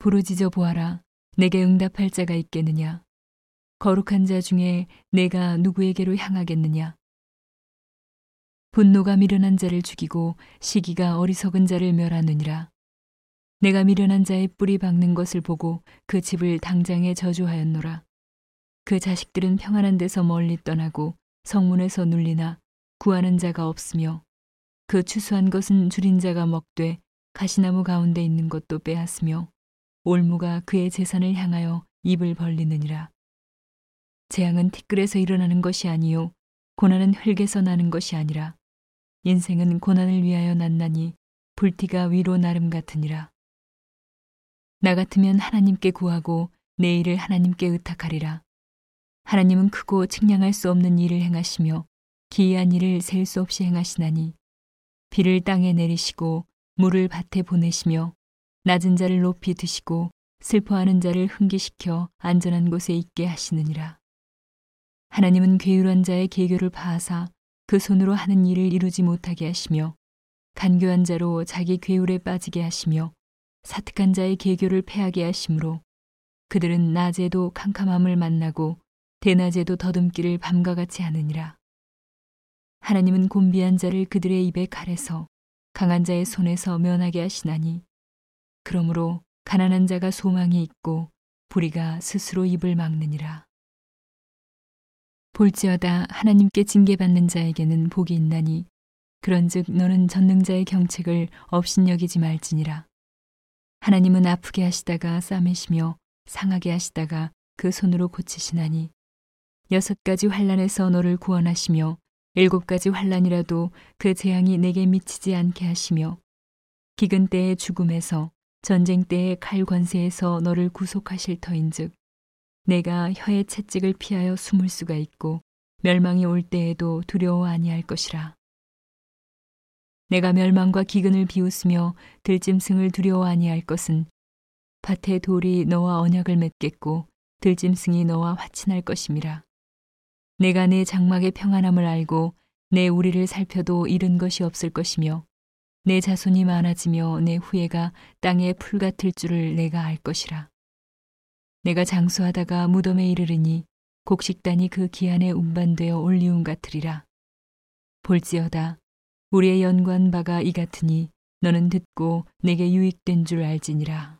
부르짖어 보아라. 내게 응답할 자가 있겠느냐? 거룩한 자 중에 내가 누구에게로 향하겠느냐? 분노가 미련한 자를 죽이고 시기가 어리석은 자를 멸하느니라. 내가 미련한 자의 뿌리 박는 것을 보고 그 집을 당장에 저주하였노라. 그 자식들은 평안한 데서 멀리 떠나고 성문에서 눌리나 구하는 자가 없으며 그 추수한 것은 줄인 자가 먹되 가시나무 가운데 있는 것도 빼앗으며 올무가 그의 재산을 향하여 입을 벌리느니라. 재앙은 티끌에서 일어나는 것이 아니요 고난은 흙에서 나는 것이 아니라 인생은 고난을 위하여 났나니 불티가 위로 나름 같으니라. 나 같으면 하나님께 구하고 내 일을 하나님께 의탁하리라. 하나님은 크고 측량할 수 없는 일을 행하시며 기이한 일을 셀 수 없이 행하시나니 비를 땅에 내리시고 물을 밭에 보내시며 낮은 자를 높이 드시고 슬퍼하는 자를 흥기시켜 안전한 곳에 있게 하시느니라. 하나님은 괴율한 자의 계교를 파하사 그 손으로 하는 일을 이루지 못하게 하시며 간교한 자로 자기 괴율에 빠지게 하시며 사특한 자의 계교를 패하게 하심으로 그들은 낮에도 캄캄함을 만나고 대낮에도 더듬기를 밤과 같이 하느니라. 하나님은 곤비한 자를 그들의 입에 칼에서 강한 자의 손에서 면하게 하시나니 그러므로 가난한 자가 소망이 있고 불의가 스스로 입을 막느니라. 볼지어다 하나님께 징계받는 자에게는 복이 있나니 그런즉 너는 전능자의 경책을 업신여기지 말지니라. 하나님은 아프게 하시다가 싸매시며 상하게 하시다가 그 손으로 고치시나니 여섯 가지 환란에서 너를 구원하시며 일곱 가지 환란이라도 그 재앙이 내게 미치지 않게 하시며 기근 때의 죽음에서 전쟁 때의 칼 관세에서 너를 구속하실 터인즉 내가 혀의 채찍을 피하여 숨을 수가 있고 멸망이 올 때에도 두려워 아니할 것이라. 내가 멸망과 기근을 비웃으며 들짐승을 두려워 아니할 것은 밭의 돌이 너와 언약을 맺겠고 들짐승이 너와 화친할 것임이라. 내가 내 장막의 평안함을 알고 내 우리를 살펴도 잃은 것이 없을 것이며 내 자손이 많아지며 내 후예가 땅에 풀 같을 줄을 내가 알 것이라. 내가 장수하다가 무덤에 이르르니 곡식단이 그 기한에 운반되어 올리움 같으리라. 볼지어다 우리의 연관 바가 이 같으니 너는 듣고 내게 유익된 줄 알지니라.